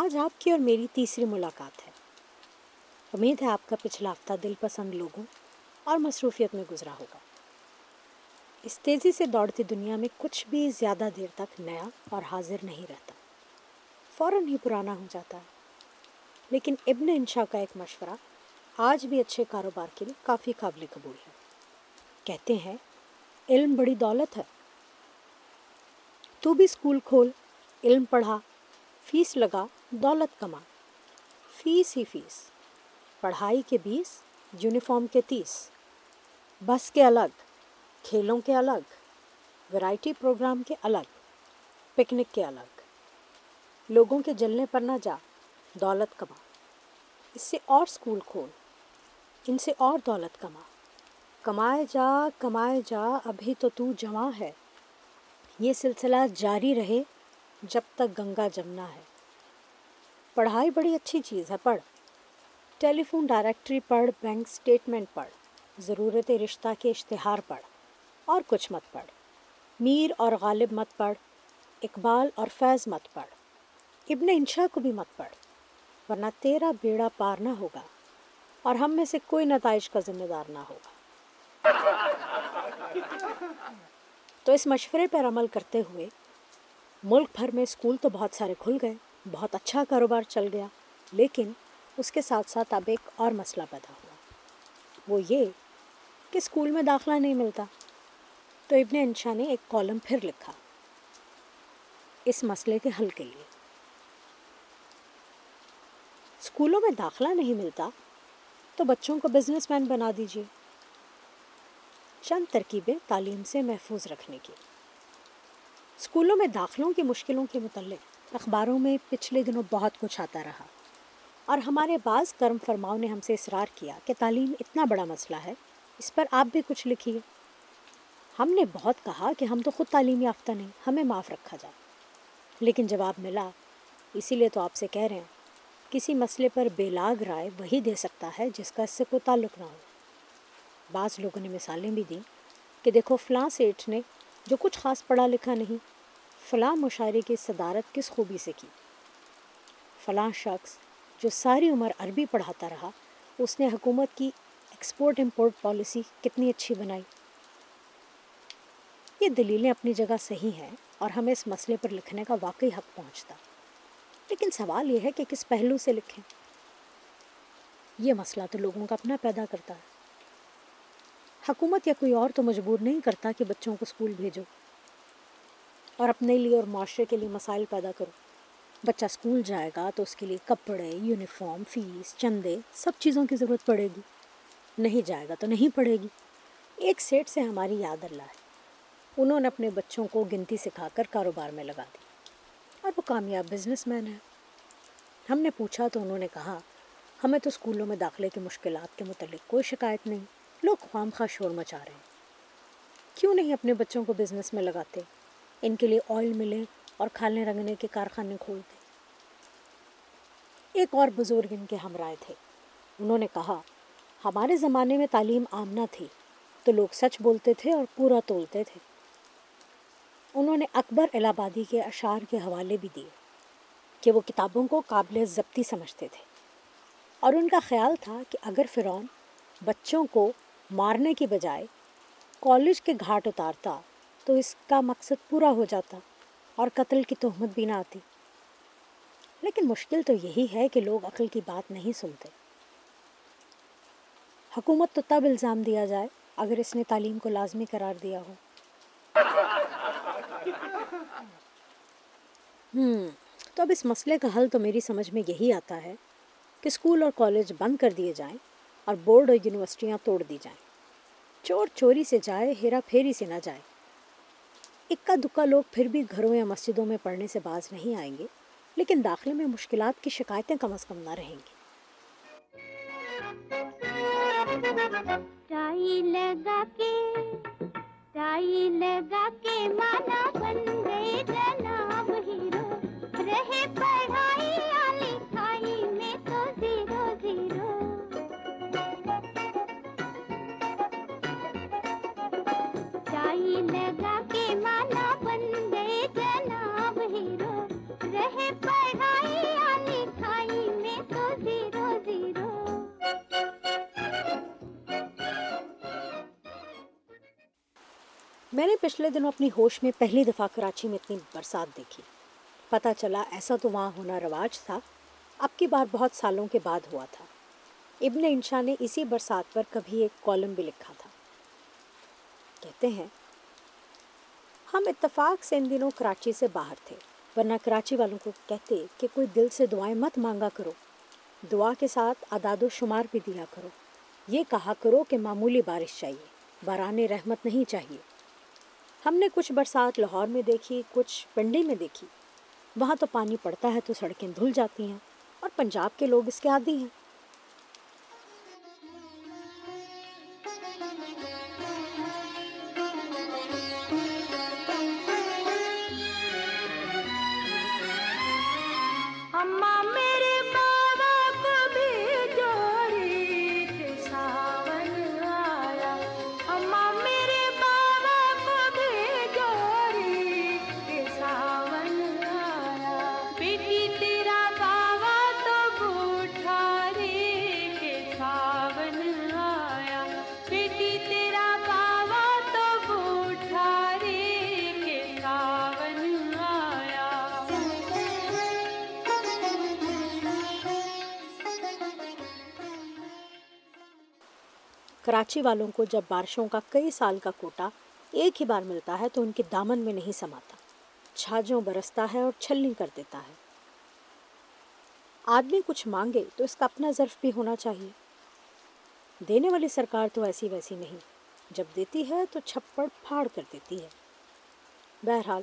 آج آپ کی اور میری تیسری ملاقات ہے۔ امید ہے آپ کا پچھلا ہفتہ دل پسند لوگوں اور مصروفیت میں گزرا ہوگا۔ اس تیزی سے دوڑتی دنیا میں کچھ بھی زیادہ دیر تک نیا اور حاضر نہیں رہتا۔ فوراً ہی پرانا ہو جاتا ہے۔ لیکن ابن انشا کا ایک مشورہ آج بھی اچھے کاروبار کے لیے کافی قابل قبول ہے۔ کہتے ہیں، علم بڑی دولت ہے۔ تو بھی اسکول کھول، علم پڑھا، فیس لگا دولت کما۔ فیس ہی فیس۔ پڑھائی کے بیس، یونیفارم کے تیس۔ بس کے الگ، کھیلوں کے الگ ورائٹی پروگرام کے الگ، پکنک کے الگ۔ لوگوں کے جلنے پر نہ جا، دولت کما۔ اس سے اور اسکول کھول، ان سے اور دولت کما۔ کمائے جا کمائے جا، ابھی تو تو جمع ہے۔ یہ سلسلہ جاری رہے جب تک گنگا جمنا ہے۔ پڑھائی بڑی اچھی چیز ہے، پڑھ۔ ٹیلی فون ڈائریکٹری پڑھ، بینک سٹیٹمنٹ پڑھ۔ ضرورت رشتہ کے اشتہار پڑھ۔ اور کچھ مت پڑھ۔ میر اور غالب مت پڑھ۔ اقبال اور فیض مت پڑھ۔ ابن انشا کو بھی مت پڑھ۔ ورنہ تیرا بیڑا پار نہ ہوگا۔ اور ہم میں سے کوئی نتائج کا ذمہ دار نہ ہوگا۔ تو اس مشورے پر عمل کرتے ہوئے ملک بھر میں اسکول تو بہت سارے کھل گئے۔ بہت اچھا کاروبار چل گیا، لیکن اس کے ساتھ ساتھ اب ایک اور مسئلہ پیدا ہوا۔ وہ یہ کہ اسکول میں داخلہ نہیں ملتا۔ تو ابن انشا نے ایک کالم پھر لکھا۔ اس مسئلے کے حل کے لیے۔ اسکولوں میں داخلہ نہیں ملتا تو بچوں کو بزنس مین بنا دیجیے چند ترکیبیں تعلیم سے محفوظ رکھنے کی۔ اسکولوں میں داخلوں کی مشکلوں کے متعلق۔ اخباروں میں پچھلے دنوں بہت کچھ آتا رہا۔ اور ہمارے بعض کرم فرماؤں نے ہم سے اصرار کیا کہ تعلیم اتنا بڑا مسئلہ ہے، اس پر آپ بھی کچھ لکھیے۔ ہم نے بہت کہا کہ ہم تو خود تعلیم یافتہ نہیں، ہمیں معاف رکھا جائے۔ لیکن جواب ملا، اسی لیے تو آپ سے کہہ رہے ہیں، کسی مسئلے پر بے لاگ رائے وہی دے سکتا ہے جس کا اس سے کوئی تعلق نہ ہو۔ بعض لوگوں نے مثالیں بھی دیں کہ دیکھو، فلاں سیٹھ نے جو کچھ خاص پڑھا لکھا نہیں فلاں مشاعرے کی صدارت کس خوبی سے کی؟ فلاں شخص جو ساری عمر عربی پڑھاتا رہا، اس نے حکومت کی ایکسپورٹ امپورٹ پالیسی کتنی اچھی بنائی؟ یہ دلیلیں اپنی جگہ صحیح ہیں اور ہمیں اس مسئلے پر لکھنے کا واقعی حق پہنچتا۔ لیکن سوال یہ ہے کہ کس پہلو سے لکھیں؟ یہ مسئلہ تو لوگوں کا اپنا پیدا کرتا ہے۔ حکومت یا کوئی اور تو مجبور نہیں کرتا کہ بچوں کو اسکول بھیجو۔ اور اپنے لیے اور معاشرے کے لیے مسائل پیدا کرو۔ بچہ اسکول جائے گا تو اس کے لیے کپڑے، یونیفارم، فیس، چندے، سب چیزوں کی ضرورت پڑے گی۔ نہیں جائے گا تو نہیں پڑے گی۔ ایک سیٹ سے ہماری یاد اللہ ہے۔ انہوں نے اپنے بچوں کو گنتی سکھا کر کاروبار میں لگا دی۔ اور وہ کامیاب بزنس مین ہے ہم نے پوچھا تو انہوں نے کہا، ہمیں تو اسکولوں میں داخلے کی مشکلات کے متعلق کوئی شکایت نہیں، لوگ خواہ خواہ شور مچا رہے ہیں۔ کیوں نہیں اپنے بچوں کو بزنس میں لگاتے؟ ان کے لیے آئل ملیں اور کھالنے رنگنے کے کارخانے کھولتے ایک اور بزرگ ان کے ہمراہ تھے۔ انہوں نے کہا، ہمارے زمانے میں تعلیم آمنا تھی، تو لوگ سچ بولتے تھے اور پورا تولتے تھے۔ انہوں نے اکبر الہ آبادی کے اشعار کے حوالے بھی دیے کہ وہ کتابوں کو قابل ضبطی سمجھتے تھے۔ اور ان کا خیال تھا کہ اگر فرعون بچوں کو مارنے کی بجائے کالج کے گھاٹ اتارتا تو اس کا مقصد پورا ہو جاتا اور قتل کی تہمت بھی نہ آتی۔ لیکن مشکل تو یہی ہے کہ لوگ عقل کی بات نہیں سنتے۔ حکومت تو تب الزام دیا جائے اگر اس نے تعلیم کو لازمی قرار دیا ہو۔ ہوں تو اب اس مسئلے کا حل تو میری سمجھ میں یہی آتا ہے کہ اسکول اور کالج بند کر دیے جائیں اور بورڈ اور یونیورسٹیاں توڑ دی جائیں۔ چور چوری سے جائے، ہیرا پھیری سے نہ جائے۔ اکا دکا لوگ پھر بھی گھروں یا مسجدوں میں پڑھنے سے باز نہیں آئیں گے، لیکن داخلے میں مشکلات کی شکایتیں کم از کم نہ رہیں گی۔ ٹائی لگا کے، ٹائی لگا کے مانا بن گئے جناب ہیرو۔ رہے پر میں نے پچھلے دنوں اپنی ہوش میں پہلی دفعہ کراچی میں اتنی برسات دیکھی۔ پتہ چلا ایسا تو وہاں ہونا رواج تھا۔ اب کی بار بہت سالوں کے بعد ہوا تھا۔ ابن انشا نے اسی برسات پر کبھی ایک کالم بھی لکھا تھا۔ کہتے ہیں، ہم اتفاق سے ان دنوں کراچی سے باہر تھے، ورنہ کراچی والوں کو کہتے کہ کوئی دل سے دعائیں مت مانگا کرو۔ دعا کے ساتھ اعداد و شمار بھی دیا کرو۔ یہ کہا کرو کہ معمولی بارش چاہیے، باران رحمت نہیں چاہیے۔ ہم نے کچھ برسات لاہور میں دیکھی، کچھ پنڈی میں دیکھی۔ وہاں تو پانی پڑتا ہے تو سڑکیں دھل جاتی ہیں اور پنجاب کے لوگ اس کے عادی ہیں۔ کراچی والوں کو جب بارشوں کا کئی سال کا کوٹا ایک ہی بار ملتا ہے تو ان کے دامن میں نہیں سماتا۔ چھاجوں برستا ہے اور چھلنی کر دیتا ہے۔ آدمی کچھ مانگے تو اس کا اپنا ظرف بھی ہونا چاہیے۔ دینے والی سرکار تو ایسی ویسی نہیں۔ جب دیتی ہے تو چھپڑ پھاڑ کر دیتی ہے۔ بہرحال،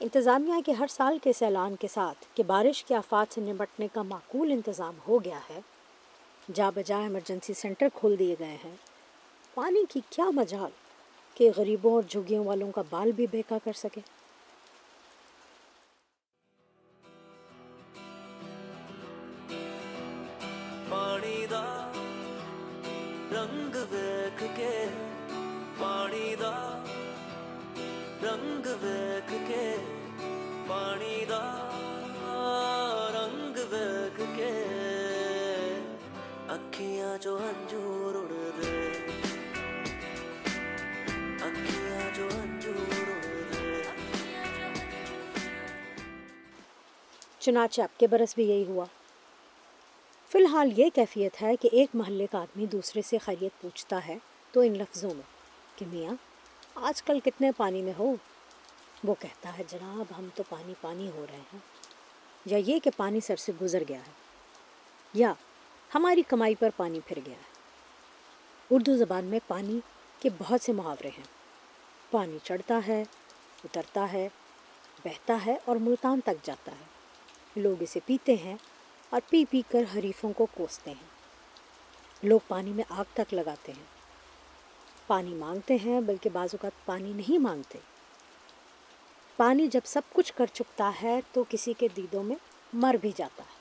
انتظامیہ کے ہر سال کے سیلان کے ساتھ کہ بارش کے آفات سے نمٹنے کا معقول انتظام ہو گیا ہے، جا بجا ایمرجنسی سینٹر کھول دیے گئے ہیں۔ پانی کی کیا مجال کہ غریبوں اور جھگیوں والوں کا بال بھی بیکا کر سکے؟ پانی دا رنگ ویکھ کے پانی دا رنگ ویکھ کے پانی دا رنگ ویکھ کے اکھیاں جو ہنجور اڑ چنانچہ اب کے برس بھی یہی ہوا۔ فی الحال یہ کیفیت ہے کہ ایک محلے کا آدمی دوسرے سے خیریت پوچھتا ہے تو ان لفظوں میں کہ میاں، آج کل کتنے پانی میں ہو؟ وہ کہتا ہے، جناب، ہم تو پانی پانی ہو رہے ہیں۔ یا یہ کہ پانی سر سے گزر گیا ہے۔ یا ہماری کمائی پر پانی پھر گیا ہے۔ اردو زبان میں پانی کے بہت سے محاورے ہیں۔ پانی چڑھتا ہے، اترتا ہے، بہتا ہے اور ملتان تک جاتا ہے۔ لوگ اسے پیتے ہیں اور پی پی کر حریفوں کو کوستے ہیں۔ لوگ پانی میں آگ تک لگاتے ہیں۔ پانی مانگتے ہیں بلکہ بعض اوقات پانی نہیں مانگتے۔ پانی جب سب کچھ کر چکتا ہے تو کسی کے دیدوں میں مر بھی جاتا ہے۔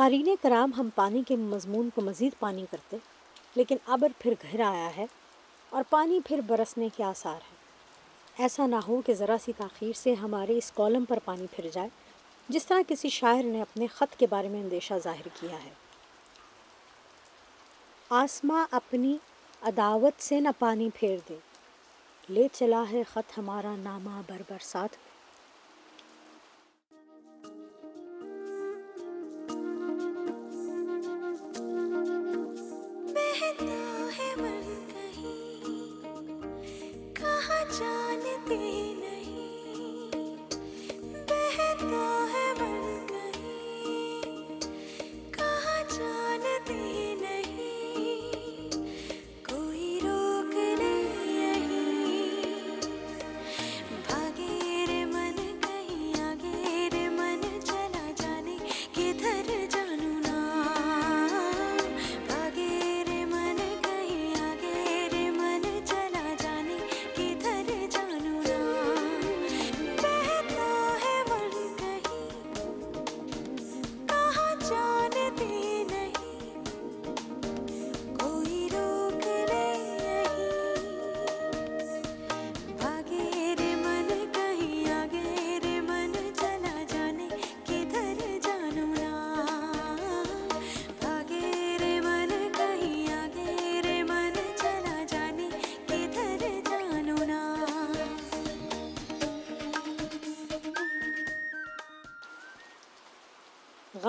قارین کرام ہم پانی کے مضمون کو مزید پانی کرتے لیکن ابر پھر گھر آیا ہے اور پانی پھر برسنے کے آثار ہیں۔ ایسا نہ ہو کہ ذرا سی تاخیر سے ہمارے اس کالم پر پانی پھر جائے، جس طرح کسی شاعر نے اپنے خط کے بارے میں اندیشہ ظاہر کیا ہے۔ آسماں اپنی عداوت سے نہ پانی پھیر دے، لے چلا ہے خط ہمارا نامہ بر برسات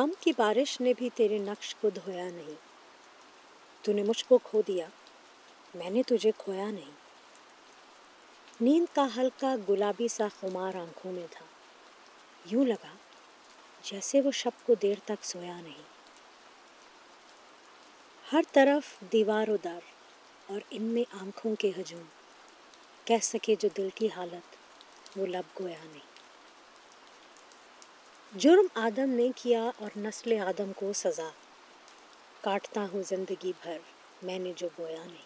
غم کی بارش نے بھی تیرے نقش کو دھویا نہیں۔ تو نے مجھ کو کھو دیا، میں نے تجھے کھویا نہیں۔ نیند کا ہلکا گلابی سا خمار آنکھوں میں تھا۔ یوں لگا جیسے وہ شب کو دیر تک سویا نہیں۔ ہر طرف دیوار و در اور ان میں آنکھوں کے ہجوم۔ کہہ سکے جو دل کی حالت، وہ لب گویا نہیں۔ جرم آدم نے کیا اور نسل آدم کو سزا۔ کاٹتا ہوں زندگی بھر، میں نے جو بویا نہیں۔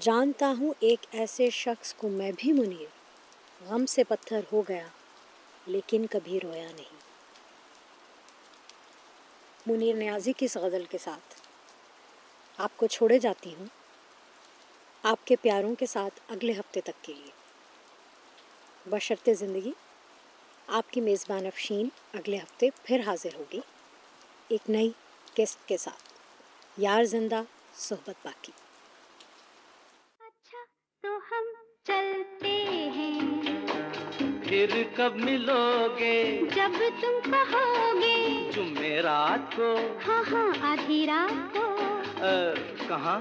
جانتا ہوں ایک ایسے شخص کو میں بھی منیر۔ غم سے پتھر ہو گیا، لیکن کبھی رویا نہیں۔ منیر نیازی کی اس غزل کے ساتھ؟ آپ کو چھوڑے جاتی ہوں۔ آپ کے پیاروں کے ساتھ اگلے ہفتے تک کے لیے۔ بشرط زندگی۔ آپ کی میزبان افشین اگلے ہفتے پھر حاضر ہوگی ایک نئی گیسٹ کے ساتھ۔ یار زندہ صحبت باقی۔ اچھا تو ہم چلتے ہیں۔ پھر کب ملو گے جب تم کہو گے جمعرات کو۔ ہاں ہاں آدھی رات کو۔ کہاں؟